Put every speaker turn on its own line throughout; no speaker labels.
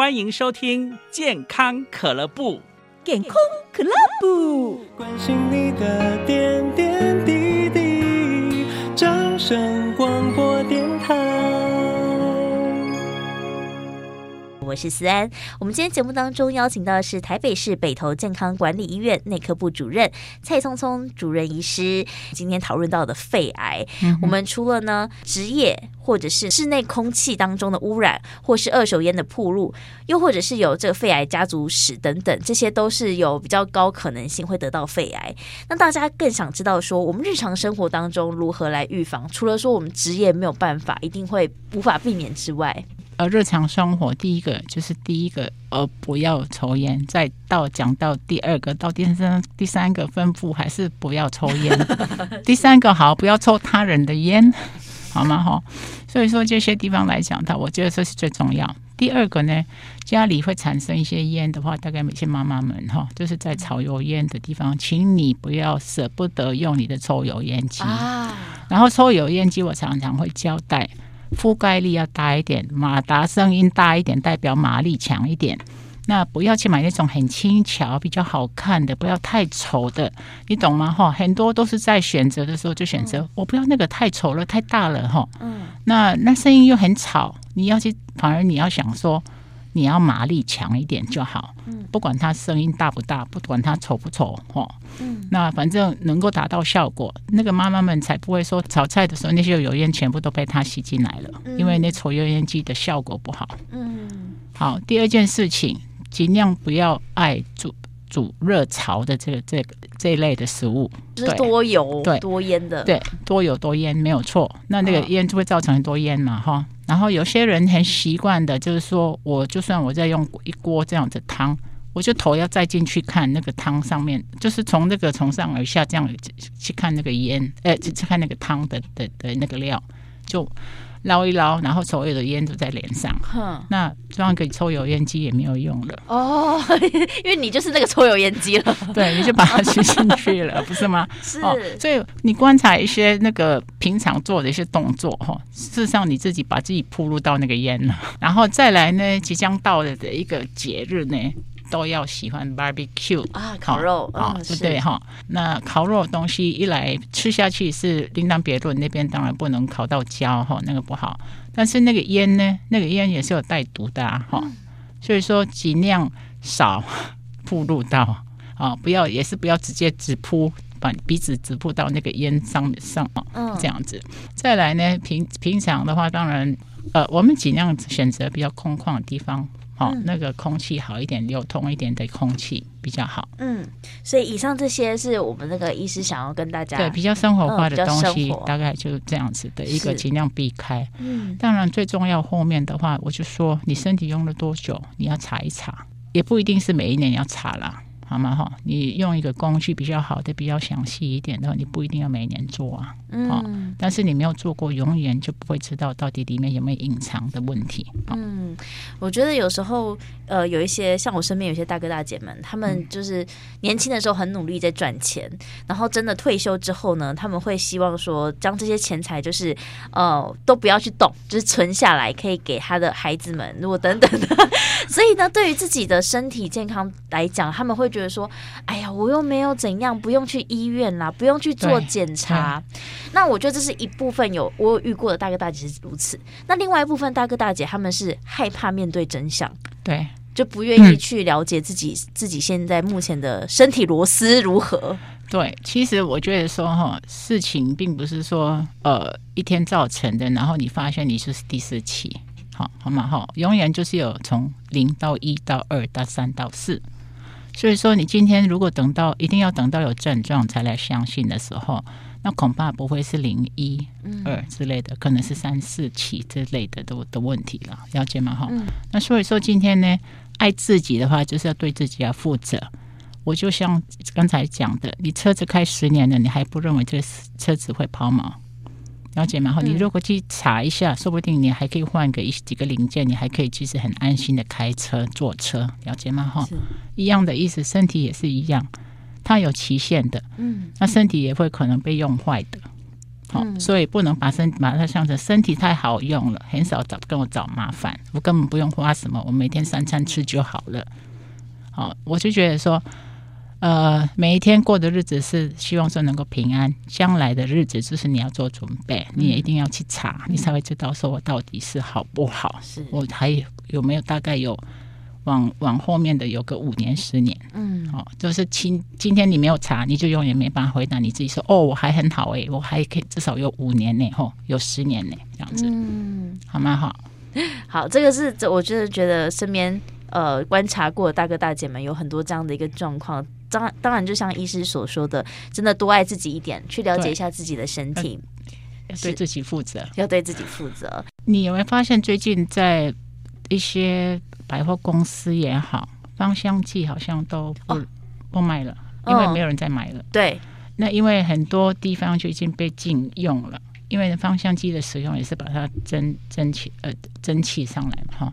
欢迎收听健康可乐部。
健康可乐部，
关心你的点点滴滴，掌声
我是思安，我们今天节目当中邀请到的是台北市北投健康管理医院内科部主任蔡聪聪主任医师。今天讨论到的肺癌，嗯、我们除了呢职业或者是室内空气当中的污染，或是二手烟的铺路，又或者是有这个肺癌家族史等等，这些都是有比较高可能性会得到肺癌。那大家更想知道说，我们日常生活当中如何来预防？除了说我们职业没有办法，一定会无法避免之外。
呃，日常生活第一个就是第一个，呃，不要抽烟。再到讲到第二个，到第三第三个吩咐还是不要抽烟。第三个好，不要抽他人的烟，好吗？哈，所以说这些地方来讲，它我觉得这是最重要。第二个呢，家里会产生一些烟的话，大概每些妈妈们哈，就是在炒油烟的地方，请你不要舍不得用你的抽油烟机啊。然后抽油烟机，我常常会交代。覆盖力要大一点，马达声音大一点，代表马力强一点。那不要去买那种很轻巧、比较好看的，不要太丑的，你懂吗？哈，很多都是在选择的时候就选择，我不要那个太丑了、太大了，哈。嗯。那那声音又很吵，你要去，反而你要想说。你要马力强一点就好，不管它声音大不大，不管它丑不丑，哈，那反正能够达到效果，那个妈妈们才不会说炒菜的时候那些油烟全部都被它吸进来了，因为那抽油烟机的效果不好。嗯，好，第二件事情，尽量不要爱煮煮热潮的这个这个这一类的食物，
就是多油、对。多烟的，
对多油多烟没有错，那那个烟就会造成很多烟嘛，哈。然后有些人很习惯的，就是说，我就算我在用一锅这样的汤，我就头要再进去看那个汤上面，就是从那个从上而下这样去看那个烟，呃，去看那个汤的的的那个料，就。捞一捞，然后所有的烟都在脸上。哼，那装个抽油烟机也没有用了。哦，
因为你就是那个抽油烟机了。
对，你就把它吸进去了，不是吗？
是。
哦，所以你观察一些那个平常做的一些动作，哈，事实上你自己把自己铺入到那个烟了。然后再来呢，即将到了的一个节日呢。都要喜欢 barbecue
啊，烤肉
啊，对不对哈？那烤肉的东西一来吃下去是另当别论，那边当然不能烤到焦哈，那个不好。但是那个烟呢，那个烟也是有带毒的哈，嗯、所以说尽量少 暴露到啊，不要也是不要直接直扑，把鼻子直扑到那个烟上上啊，这样子。再来呢，平平常的话，当然呃，我们尽量选择比较空旷的地方。哦，那个空气好一点，流通一点的空气比较好。嗯，
所以以上这些是我们那个医师想要跟大家
对比较生活化的东西，大概就是这样子的一个尽量避开。嗯，当然最重要后面的话，我就说你身体用了多久，你要查一查，也不一定是每一年要查啦。好吗？哈，你用一个工具比较好的、比较详细一点的，你不一定要每年做啊。嗯，但是你没有做过，永远就不会知道到底里面有没有隐藏的问题。
嗯，我觉得有时候，呃，有一些像我身边有些大哥大姐们，他们就是年轻的时候很努力在赚钱，嗯、然后真的退休之后呢，他们会希望说，将这些钱财就是呃都不要去动，就是存下来，可以给他的孩子们，如果等等的。所以呢，对于自己的身体健康来讲，他们会觉得。就是说，哎呀，我又没有怎样，不用去医院啦，不用去做检查。那我觉得这是一部分有我有遇过的大哥大姐是如此。那另外一部分大哥大姐他们是害怕面对真相，
对，
就不愿意去了解自己、嗯、自己现在目前的身体螺丝如何。
对，其实我觉得说哈，事情并不是说呃一天造成的，然后你发现你就是第四期，好好吗？哈，永远就是有从零到一到二到三到四。所以说，你今天如果等到一定要等到有症状才来相信的时候，那恐怕不会是零一二之类的，可能是三四七之类的的的问题了，了解吗？哈、嗯，那所以说今天呢，爱自己的话，就是要对自己要负责。我就像刚才讲的，你车子开十年了，你还不认为这个车子会抛锚？了解吗？好，你如果去查一下，说不定你还可以换个一几个零件，你还可以其实很安心的开车坐车。了解吗？哈，一样的意思，身体也是一样，它有期限的。嗯，那身体也会可能被用坏的。好、
嗯
所以不能把身把它想成身体太好用了，很少找跟我找麻烦，我根本不用花什么，我每天三餐吃就好了。好，我就觉得说，呃，每一天过的日子是希望说能够平安，将来的日子就是你要做准备，你也一定要去查，你才会知道说我到底是好不好，
是
我还有有没有大概有往往后面的有个五年十年。
嗯
哦，就是今今天你没有查，你就永远没办法回答你自己说，哦，我还很好诶，我还可以至少有五年呢，吼、哦，有十年呢，这样子，
嗯，
好吗？好，
好，这个是这我就是觉得身边呃观察过的大哥大姐们有很多这样的一个状况。当当然，就像医师所说的，真的多爱自己一点，去了解一下自己的身体，
要对自己负责。
要对自己负责。
你有没有发现最近在一些百货公司也好，芳香剂好像都不、
哦
不卖了，因为没有人在买了。
对，
那因为很多地方就已经被禁用了，因为芳香剂的使用也是把它蒸蒸汽呃蒸汽上来嘛哈。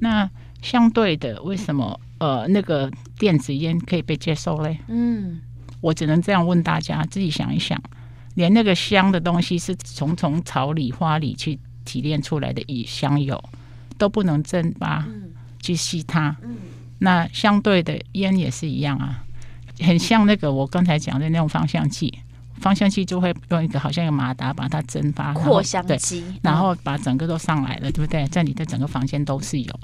那相对的，为什么呃那个电子烟可以被接受嘞？
嗯，
我只能这样问大家，自己想一想，连那个香的东西是从从草里花里去提炼出来的以香油都不能蒸吧？
嗯
去吸它。
嗯
那相对的烟也是一样啊，很像那个我刚才讲的那种芳香剂，芳香剂就会用一个好像一个马达把它蒸发，
扩香，机，
然后把整个都上来了，对不对？在你的整个房间都是有，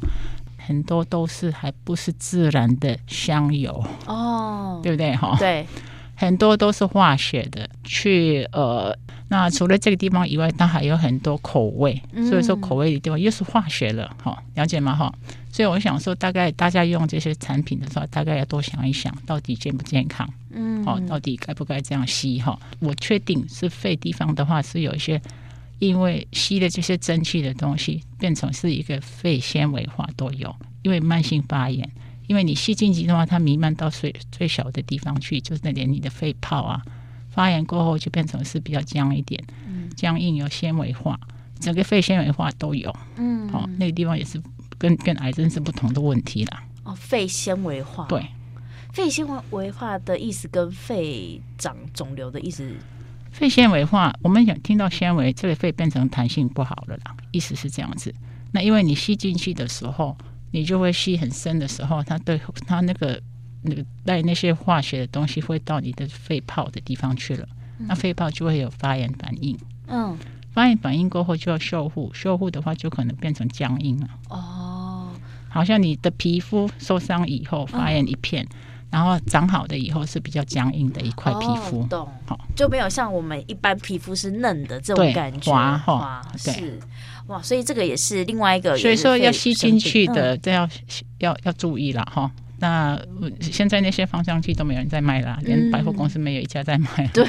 很多都是还不是自然的香油，
哦，
对不对？哈，
对，
很多都是化学的，去呃，那除了这个地方以外，它还有很多口味，
嗯
所以说口味的地方又是化学了，哈，了解吗？哈，所以我想说，大概大家用这些产品的时候，大概要多想一想，到底健不健康，
嗯，
哦，到底该不该这样吸哈？我确定是肺地方的话，是有一些因为吸的这些蒸汽的东西，变成是一个肺纤维化都有，因为慢性发炎。因为你吸进去的话，它弥漫到最最小的地方去，就是连你的肺泡啊，发炎过后就变成是比较僵一点，僵硬有纤维化，整个肺纤维化都有。
嗯，
哦，那个地方也是跟跟癌症是不同的问题啦。
哦，肺纤维化，
对，
肺纤维化的意思跟肺长肿瘤的意思，
肺纤维化，我们想听到纤维，这个肺变成弹性不好了啦，意思是这样子。那因为你吸进去的时候，你就会吸很深的时候，它对它那个那个带那些化学的东西会到你的肺泡的地方去了，那肺泡就会有发炎反应。
嗯，
发炎反应过后就要修护，修护的话就可能变成僵硬了。
哦，
好像你的皮肤受伤以后发炎一片，然后长好的以后是比较僵硬的一块皮肤。
哦懂，
好。
就没有像我们一般皮肤是嫩的这
种
感觉，
滑哈
滑
对。
是哇，所以这个也是另外一个，
所以说要吸进去
嗯。
的，这要要要注意了哈。那呃现在那些芳香剂都没有人在卖啦，连百货公司没有一家在卖。
嗯 对，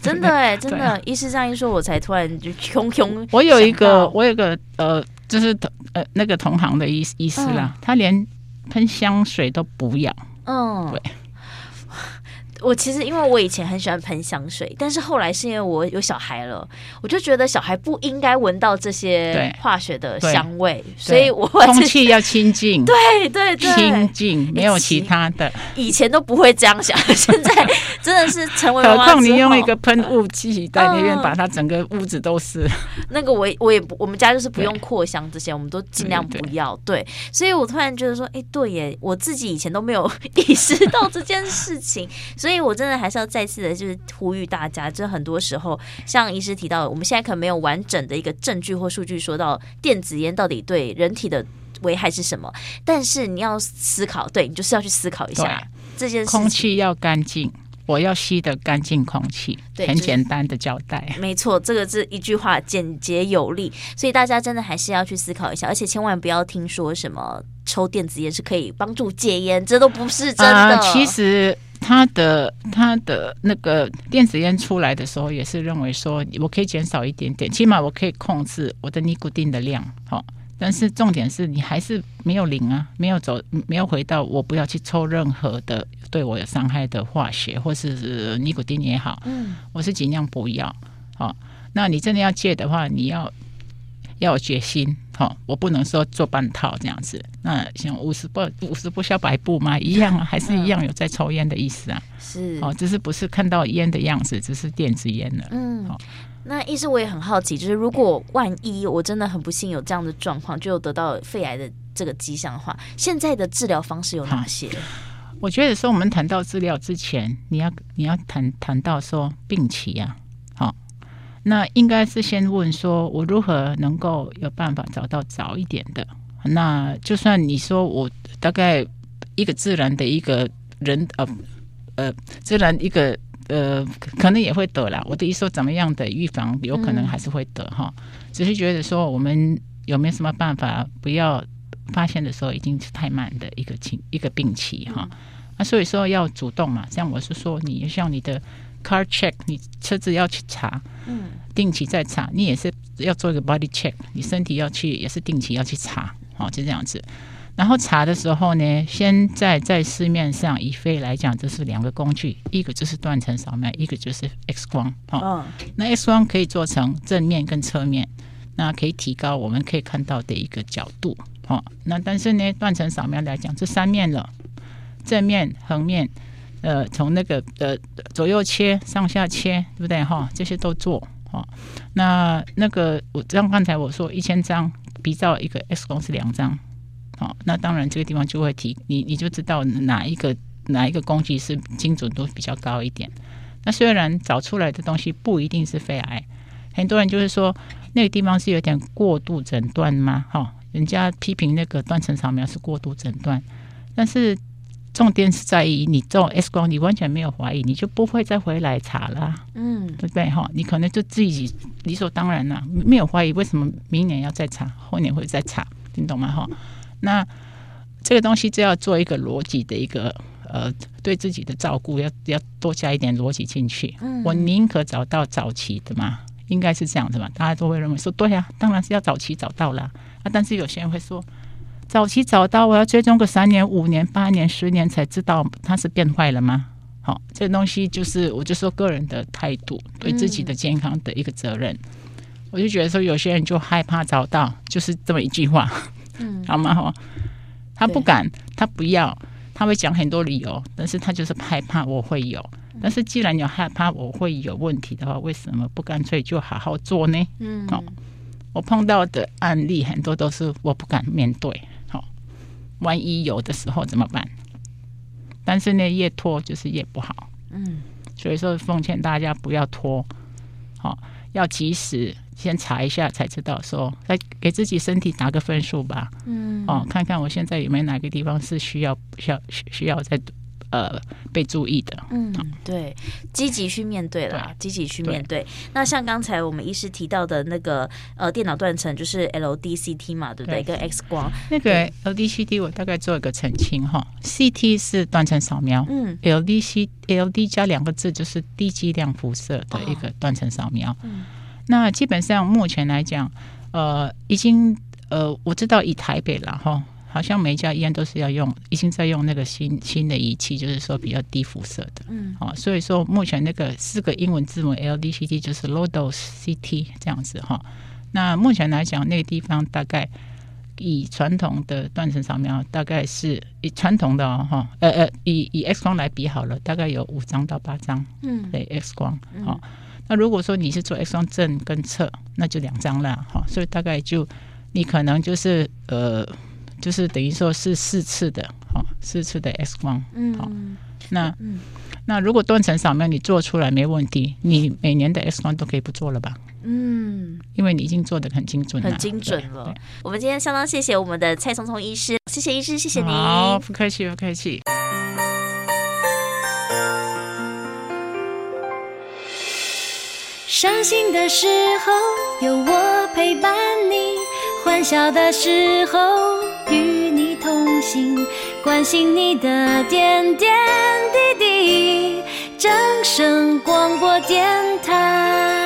真的哎，真的，医师这样一说，我才突然就 汹涌。
我有一
个，
我有一个呃，就是同呃那个同行的意思意思啦，他连喷香水都不要。
嗯，
对。
我其实因为我以前很喜欢喷香水，但是后来是因为我有小孩了，我就觉得小孩不应该闻到这些化学的香味，所以我
空气要清净，
对对对，
清净，没有其他的。
以前都不会这样想，现在真的是成为
何
况
你用一个喷雾器在那边，
嗯
把它整个屋子都是。
那个我我也不，我们家就是不用扩香这些，我们都尽量不要。对，所以我突然觉得说，哎，对耶，我自己以前都没有意识到这件事情，所以我真的还是要再次的，就是呼吁大家，这很多时候像医师提到，我们现在可能没有完整的一个证据或数据说到电子烟到底对人体的危害是什么，但是你要思考，对你就是要去思考一下这件事情。
空气要干净，我要吸的干净空气，很简单的交代。
没错，这个是一句话，简洁有力，所以大家真的还是要去思考一下，而且千万不要听说什么抽电子烟是可以帮助戒烟，这都不是真的。
啊，其实它的他的那个电子烟出来的时候，也是认为说我可以减少一点点，起码我可以控制我的尼古丁的量，好。但是重点是你还是没有零啊，没有走，没有回到我不要去抽任何的对我有伤害的化学或是尼古丁也好，
嗯，
我是尽量不要。好，那你真的要戒的话，你要要有决心。好，我不能说做半套这样子。那像五十步五十步笑百步嘛，一样啊，还是一样有在抽烟的意思啊。
是，
哦，只是不是看到烟的样子，只是电子烟了。
嗯
好，
那医师我也很好奇，就是如果万一我真的很不幸有这样的状况，就得到肺癌的这个迹象的话，现在的治疗方式有哪些？
我觉得说我们谈到治疗之前，你要你要谈谈到说病期啊，好，那应该是先问说我如何能够有办法找到早一点的。那就算你说我大概一个自然的一个人呃呃自然一个呃可能也会得了。我的意思说怎么样的预防有可能还是会得哈，只是觉得说我们有没有什么办法不要发现的时候已经是太慢的一个情一个病期哈。那所以说要主动嘛，像我是说你像你的 car check，你车子要去查，嗯，定期再查，你也是要做一个 body check，你身体要去也是定期要去查。哦，就这样子。然后查的时候呢，现在在市面上以肺来讲，这是两个工具，一个就是断层扫描，一个就是 X 光。哦，那 X 光可以做成正面跟侧面，那可以提高我们可以看到的一个角度。哦，那但是呢，断层扫描来讲这三面了，正面、横面，呃，从那个呃左右切、上下切，对不对？哈、这些都做。哦，那那个我像刚才我说一千张。比照一个 X 光是两张，好，那当然这个地方就会提你，你就知道哪一个哪一个工具是精准度比较高一点。那虽然找出来的东西不一定是肺癌，很多人就是说那个地方是有点过度诊断吗？哈，人家批评那个断层扫描是过度诊断，但是。重点是在于你做 X 光，你完全没有怀疑，你就不会再回来查了，嗯，对不对哈？你可能就自己理所当然了，没有怀疑，为什么明年要再查，后年会再查，听懂吗？哈，那这个东西就要做一个逻辑的一个呃，对自己的照顾要要多加一点逻辑进去。嗯，我宁可找到早期的嘛，应该是这样子嘛，大家都会认为说对呀、啊，当然是要早期找到了啊，但是有些人会说。早期找到，我要追踪个三年、五年、八年、十年才知道它是变坏了吗？好，这东西就是我就说个人的态度，对自己的健康的一个责任。嗯、我就觉得说，有些人就害怕找到，就是这么一句话，嗯，好吗？哈，他不敢，他不要，他会讲很多理由，但是他就是害怕我会有。但是既然有害怕我会有问题的话，为什么不干脆就好好做呢？嗯，好，我碰到的案例很多都是我不敢面对。万一有的时候怎么办？但是呢，越拖就是越不好。嗯，所以说奉劝大家不要拖，好，要及时先查一下才知道，说再给自己身体打个分数吧。嗯，哦，看看我现在有没有哪个地方是需要需要需要再。呃，被注意的，
嗯，对，积极去面对啦，积极去面对。那像刚才我们医师提到的那个呃，电脑断层就是 LDCT 嘛，对不对？跟 X 光，
那个 LDCT 我大概做一个澄清哈，CT 是断层扫描，嗯，LDC LD 加两个字就是低剂量辐射的一个断层扫描。嗯，那基本上目前来讲，呃，已经呃，我知道以台北了哈。好像每一家医院都是要用，已经在用那个新新的仪器，就是说比较低辐射的。嗯，好，所以说目前那个四个英文字母 LDCT 就是 low dose CT 这样子哈。那目前来讲，那个地方大概以传统的断层扫描，大概是以传统的哈，呃呃，以以 X 光来比好了，大概有五张到八张。嗯，对 X 光。好，那如果说你是做 X 光正跟侧，那就两张了。哈，所以大概就你可能就是呃。就是等于说是四次的，好，四次的 X 光，嗯，好，那，嗯、那如果断层扫描你做出来没问题，你每年的 X 光都可以不做了吧？嗯，因为你已经做的很精准了，
很精准了。我们今天相当谢谢我们的蔡聪聪医师，谢谢医师，谢谢您。
好，不客气，不客气。
伤心的时候有我陪伴你，欢笑的时候。心，关心你的点点滴滴。掌声广播电台。